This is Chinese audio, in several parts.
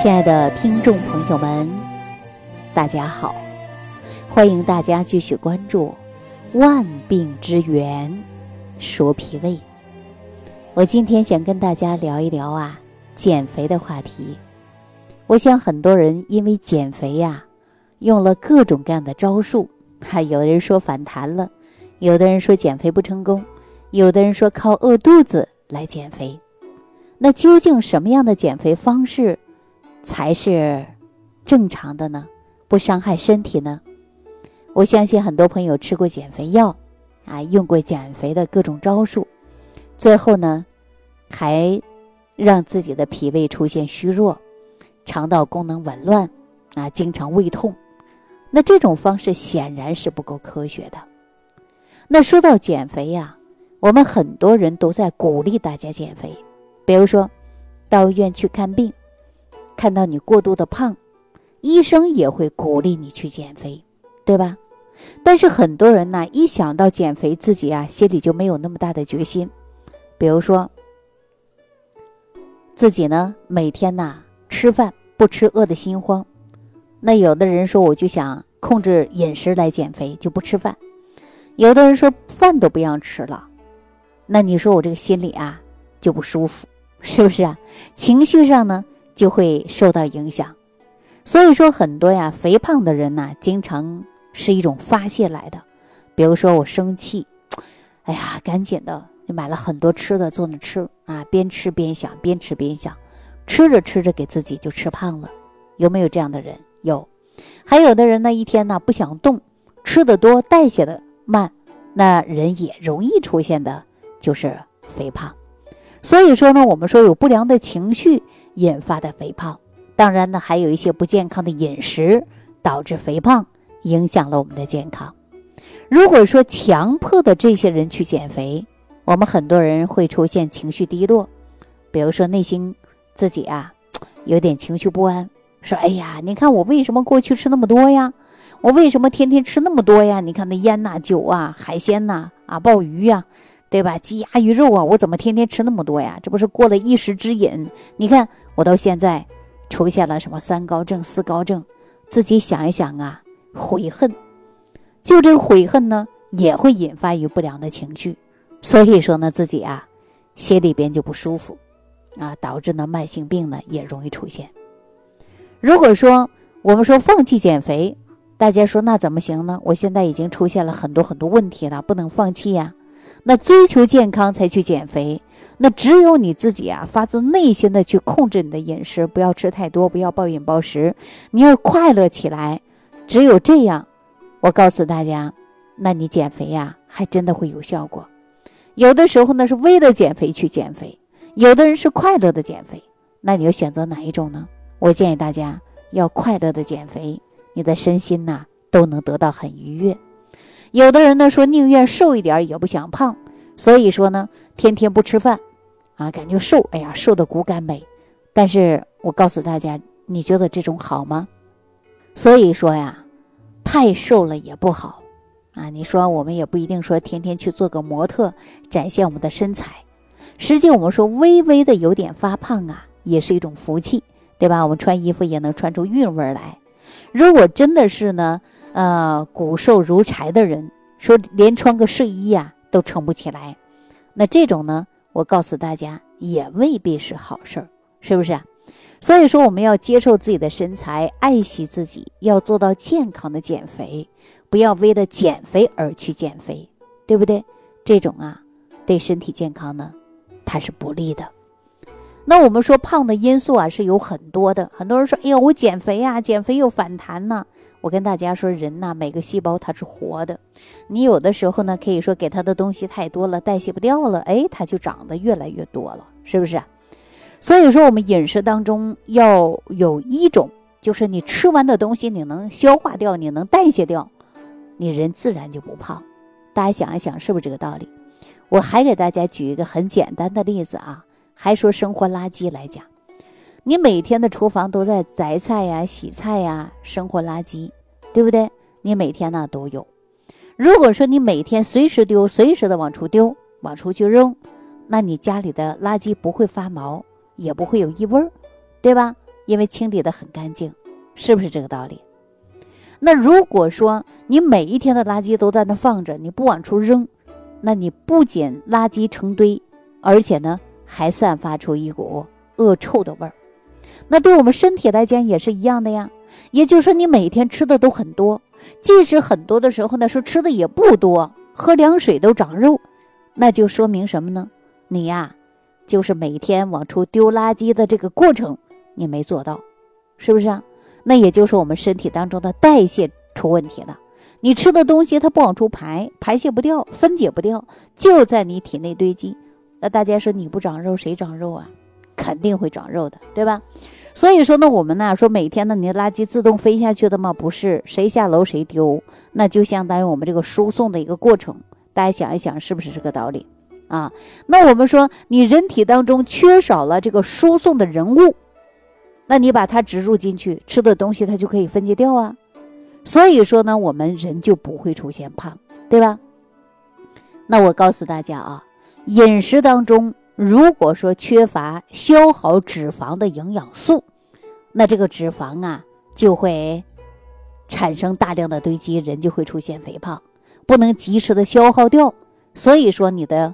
亲爱的听众朋友们，大家好！欢迎大家继续关注《万病之源说脾胃》。我今天想跟大家聊一聊啊，减肥的话题。我想很多人因为减肥呀，用了各种各样的招数，还有人说反弹了，有的人说减肥不成功，有的人说靠饿肚子来减肥。那究竟什么样的减肥方式？才是正常的呢，不伤害身体呢。我相信很多朋友吃过减肥药，啊，用过减肥的各种招数，最后呢，还让自己的脾胃出现虚弱，肠道功能紊乱，啊，经常胃痛。那这种方式显然是不够科学的。那说到减肥呀，我们很多人都在鼓励大家减肥，比如说到医院去看病。看到你过度的胖，医生也会鼓励你去减肥，对吧？但是很多人呢，一想到减肥，自己啊心里就没有那么大的决心。比如说，自己呢每天呐吃饭不吃饿的心慌，那有的人说我就想控制饮食来减肥，就不吃饭；有的人说饭都不要吃了，那你说我这个心里啊就不舒服，是不是啊？情绪上呢？就会受到影响，所以说很多呀，肥胖的人呢，经常是一种发泄来的。比如说我生气，哎呀，赶紧的就买了很多吃的，坐那吃啊，边吃边想，边吃边想，吃着吃着给自己就吃胖了。有没有这样的人？有。还有的人呢，一天呢不想动，吃的多，代谢的慢，那人也容易出现的就是肥胖。所以说呢，我们说有不良的情绪。引发的肥胖，当然呢，还有一些不健康的饮食导致肥胖，影响了我们的健康。如果说强迫的这些人去减肥，我们很多人会出现情绪低落，比如说内心自己啊有点情绪不安，说：“哎呀，你看我为什么过去吃那么多呀？我为什么天天吃那么多呀？你看那烟呐、酒啊、海鲜呐、啊鲍鱼呀。”对吧？鸡鸭鱼肉啊，我怎么天天吃那么多呀？这不是过了一时之瘾？你看我到现在出现了什么三高症、四高症？自己想一想啊，悔恨，就这个悔恨呢，也会引发于不良的情绪。所以说呢，自己啊，心里边就不舒服，啊，导致呢慢性病呢也容易出现。如果说我们说放弃减肥，大家说那怎么行呢？我现在已经出现了很多很多问题了，不能放弃呀。那追求健康才去减肥，那只有你自己啊，发自内心的去控制你的饮食，不要吃太多，不要暴饮暴食，你要快乐起来。只有这样，我告诉大家，那你减肥呀，还真的会有效果。有的时候呢，是为了减肥去减肥；有的人是快乐的减肥，那你要选择哪一种呢？我建议大家要快乐的减肥，你的身心呐都能得到很愉悦。有的人呢说宁愿瘦一点也不想胖，所以说呢天天不吃饭，啊感觉瘦，哎呀瘦的骨感美。但是我告诉大家，你觉得这种好吗？所以说呀，太瘦了也不好，啊你说我们也不一定说天天去做个模特展现我们的身材，实际我们说微微的有点发胖啊，也是一种福气，对吧？我们穿衣服也能穿出韵味来。如果真的是呢？呃，骨瘦如柴的人说，连穿个睡衣呀都撑不起来，那这种呢，我告诉大家也未必是好事儿，是不是？所以说，我们要接受自己的身材，爱惜自己，要做到健康的减肥，不要为了减肥而去减肥，对不对？这种啊，对身体健康呢，它是不利的。那我们说胖的因素啊是有很多的，很多人说，哎呦，我减肥呀，减肥又反弹呢。我跟大家说，人呐，每个细胞它是活的，你有的时候呢，可以说给它的东西太多了，代谢不掉了，哎，它就长得越来越多了，是不是？所以说，我们饮食当中要有一种，就是你吃完的东西，你能消化掉，你能代谢掉，你人自然就不胖。大家想一想，是不是这个道理？我还给大家举一个很简单的例子啊，还说生活垃圾来讲。你每天的厨房都在摘菜呀、洗菜呀，生活垃圾，对不对？你每天呢都有。如果说你每天随时丢、随时的往出丢、往出去扔，那你家里的垃圾不会发毛，也不会有异味，对吧？因为清理的很干净，是不是这个道理？那如果说你每一天的垃圾都在那放着，你不往出扔，那你不仅垃圾成堆，而且呢还散发出一股恶臭的味儿。那对我们身体来讲也是一样的呀。也就是说，你每天吃的都很多，即使很多的时候呢，说吃的也不多，喝凉水都长肉，那就说明什么呢？你呀，就是每天往出丢垃圾的这个过程你没做到，是不是啊？那也就是我们身体当中的代谢出问题了。你吃的东西它不往出排，排泄不掉，分解不掉，就在你体内堆积。那大家说你不长肉，谁长肉啊？肯定会长肉的，对吧？所以说呢，我们呢说每天呢，你的垃圾自动飞下去的吗？不是，谁下楼谁丢，那就相当于我们这个输送的一个过程。大家想一想，是不是这个道理啊？那我们说，你人体当中缺少了这个输送的人物，那你把它植入进去，吃的东西它就可以分解掉啊。所以说呢，我们人就不会出现胖，对吧？那我告诉大家啊，饮食当中。如果说缺乏消耗脂肪的营养素，那这个脂肪啊就会产生大量的堆积，人就会出现肥胖，不能及时的消耗掉，所以说你的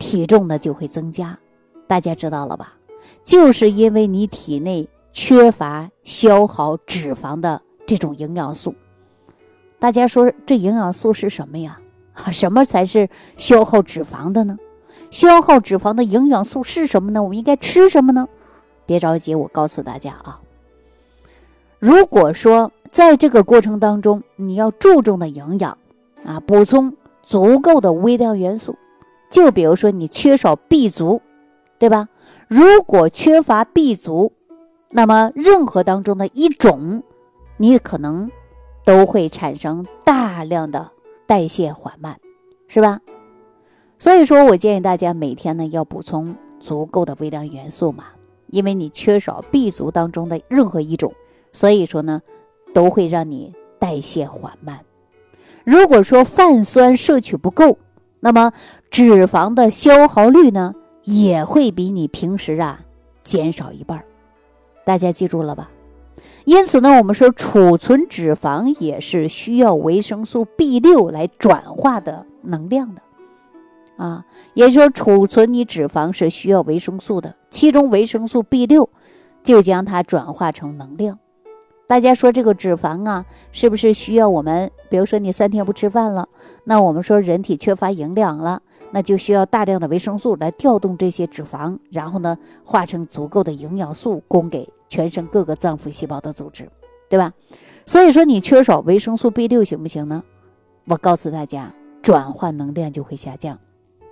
体重呢就会增加。大家知道了吧？就是因为你体内缺乏消耗脂肪的这种营养素。大家说这营养素是什么呀？啊什么才是消耗脂肪的呢？消耗脂肪的营养素是什么呢？我们应该吃什么呢？别着急，我告诉大家啊。如果说在这个过程当中，你要注重的营养啊，补充足够的微量元素，就比如说你缺少 B 族，对吧？如果缺乏 B 族，那么任何当中的一种，你可能都会产生大量的代谢缓慢，是吧？所以说我建议大家每天呢要补充足够的微量元素嘛，因为你缺少 B 族当中的任何一种，所以说呢都会让你代谢缓慢。如果说泛酸摄取不够，那么脂肪的消耗率呢也会比你平时啊减少一半。大家记住了吧？因此呢，我们说储存脂肪也是需要维生素 B 六来转化的能量的。啊，也就是说，储存你脂肪是需要维生素的，其中维生素 B 六就将它转化成能量。大家说这个脂肪啊，是不是需要我们？比如说你三天不吃饭了，那我们说人体缺乏营养了，那就需要大量的维生素来调动这些脂肪，然后呢化成足够的营养素供给全身各个脏腑细胞的组织，对吧？所以说你缺少维生素 B 六行不行呢？我告诉大家，转化能量就会下降。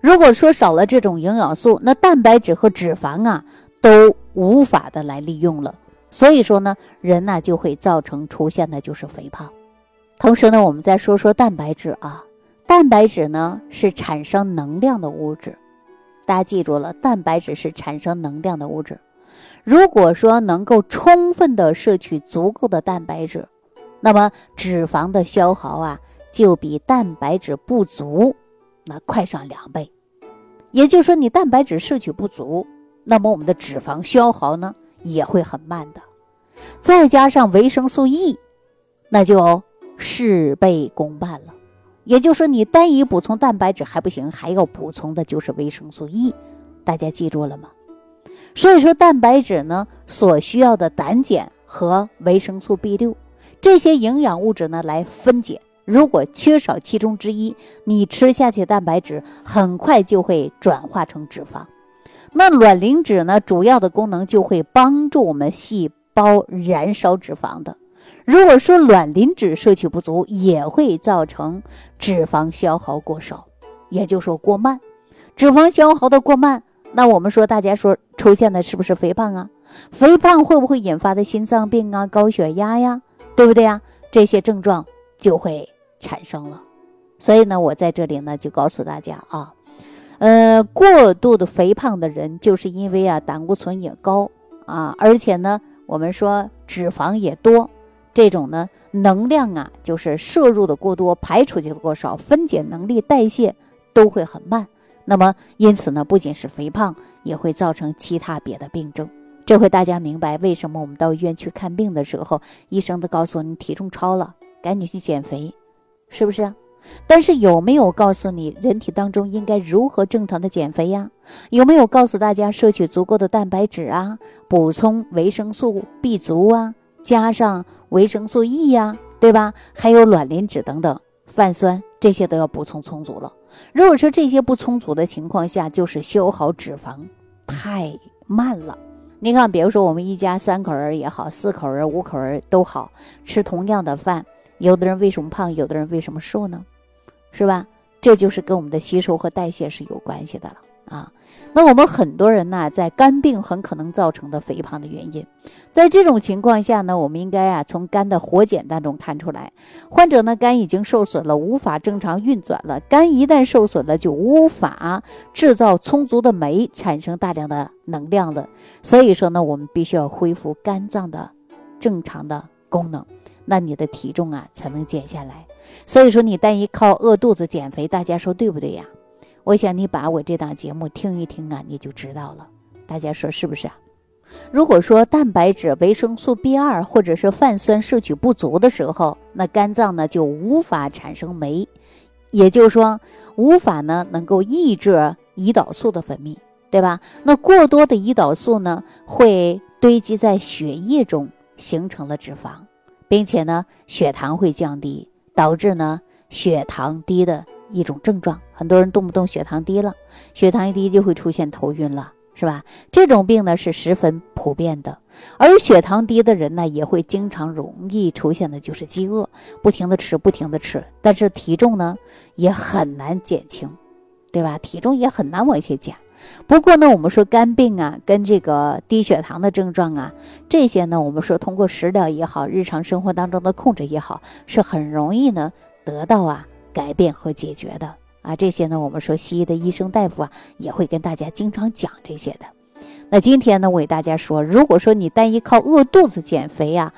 如果说少了这种营养素，那蛋白质和脂肪啊都无法的来利用了，所以说呢，人呢就会造成出现的就是肥胖。同时呢，我们再说说蛋白质啊，蛋白质呢是产生能量的物质，大家记住了，蛋白质是产生能量的物质。如果说能够充分的摄取足够的蛋白质，那么脂肪的消耗啊就比蛋白质不足那快上两倍。也就是说，你蛋白质摄取不足，那么我们的脂肪消耗呢也会很慢的。再加上维生素 E，那就事倍功半了。也就是说，你单一补充蛋白质还不行，还要补充的就是维生素 E。大家记住了吗？所以说，蛋白质呢所需要的胆碱和维生素 B 六这些营养物质呢来分解。如果缺少其中之一，你吃下去蛋白质很快就会转化成脂肪。那卵磷脂呢，主要的功能就会帮助我们细胞燃烧脂肪的。如果说卵磷脂摄取不足，也会造成脂肪消耗过少，也就是说过慢。脂肪消耗的过慢，那我们说大家说出现的是不是肥胖啊？肥胖会不会引发的心脏病啊、高血压呀，对不对呀？这些症状就会。产生了，所以呢，我在这里呢就告诉大家啊，呃，过度的肥胖的人，就是因为啊胆固醇也高啊，而且呢，我们说脂肪也多，这种呢能量啊就是摄入的过多，排出去的过少，分解能力、代谢都会很慢。那么因此呢，不仅是肥胖，也会造成其他别的病症。这回大家明白为什么我们到医院去看病的时候，医生都告诉你体重超了，赶紧去减肥，是不是？但是有没有告诉你人体当中应该如何正常的减肥呀？有没有告诉大家摄取足够的蛋白质啊，补充维生素 B 族啊，加上维生素 E 呀，对吧？还有卵磷脂等等，泛酸这些都要补充充足了。如果说这些不充足的情况下，就是消耗脂肪太慢了。你看，比如说我们一家三口人也好，四口人、五口人都好，吃同样的饭，有的人为什么胖，有的人为什么瘦呢？是吧？这就是跟我们的吸收和代谢是有关系的了啊。那我们很多人呢，在肝病很可能造成的肥胖的原因，在这种情况下呢，我们应该啊从肝的活检当中看出来，患者呢肝已经受损了，无法正常运转了。肝一旦受损了，就无法制造充足的酶，产生大量的能量了。所以说呢，我们必须要恢复肝脏的正常的功能，那你的体重啊才能减下来。所以说，你单依靠饿肚子减肥，大家说对不对呀？我想你把我这档节目听一听啊，你就知道了。大家说是不是啊？如果说蛋白质、维生素 B 二或者是泛酸摄取不足的时候，那肝脏呢就无法产生酶，也就是说无法呢能够抑制胰岛素的分泌，对吧？那过多的胰岛素呢会堆积在血液中，形成了脂肪，并且呢血糖会降低。导致呢血糖低的一种症状，很多人动不动血糖低了，血糖一低就会出现头晕了，是吧？这种病呢是十分普遍的，而血糖低的人呢也会经常容易出现的就是饥饿，不停的吃，不停的吃，但是体重呢也很难减轻，对吧？体重也很难往下减。不过呢，我们说肝病啊，跟这个低血糖的症状啊，这些呢，我们说通过食疗也好，日常生活当中的控制也好，是很容易呢得到啊改变和解决的啊。这些呢，我们说西医的医生大夫啊，也会跟大家经常讲这些的。那今天呢，我给大家说，如果说你单依靠饿肚子减肥呀，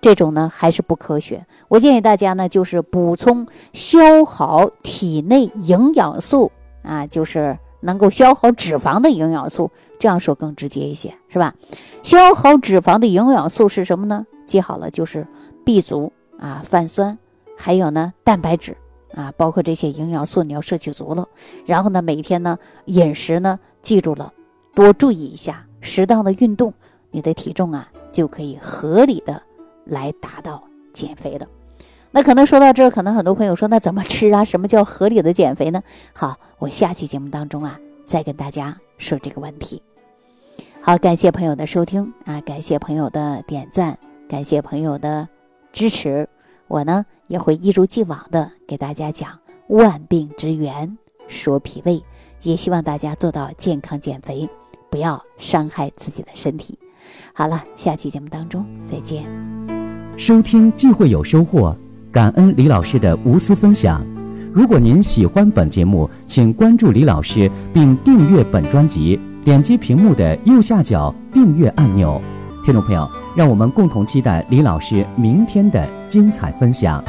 这种呢还是不科学。我建议大家呢，就是补充消耗体内营养素啊，就是。能够消耗脂肪的营养素，这样说更直接一些，是吧？消耗脂肪的营养素是什么呢？记好了，就是 B 族啊，泛酸，还有呢蛋白质啊，包括这些营养素你要摄取足了。然后呢，每天呢饮食呢，记住了，多注意一下，适当的运动，你的体重啊就可以合理的来达到减肥了。那可能说到这儿，可能很多朋友说，那怎么吃啊？什么叫合理的减肥呢？好，我下期节目当中啊，再跟大家说这个问题。好，感谢朋友的收听啊，感谢朋友的点赞，感谢朋友的支持。我呢也会一如既往的给大家讲万病之源，说脾胃，也希望大家做到健康减肥，不要伤害自己的身体。好了，下期节目当中再见。收听既会有收获。感恩李老师的无私分享。如果您喜欢本节目，请关注李老师并订阅本专辑，点击屏幕的右下角订阅按钮。听众朋友，让我们共同期待李老师明天的精彩分享。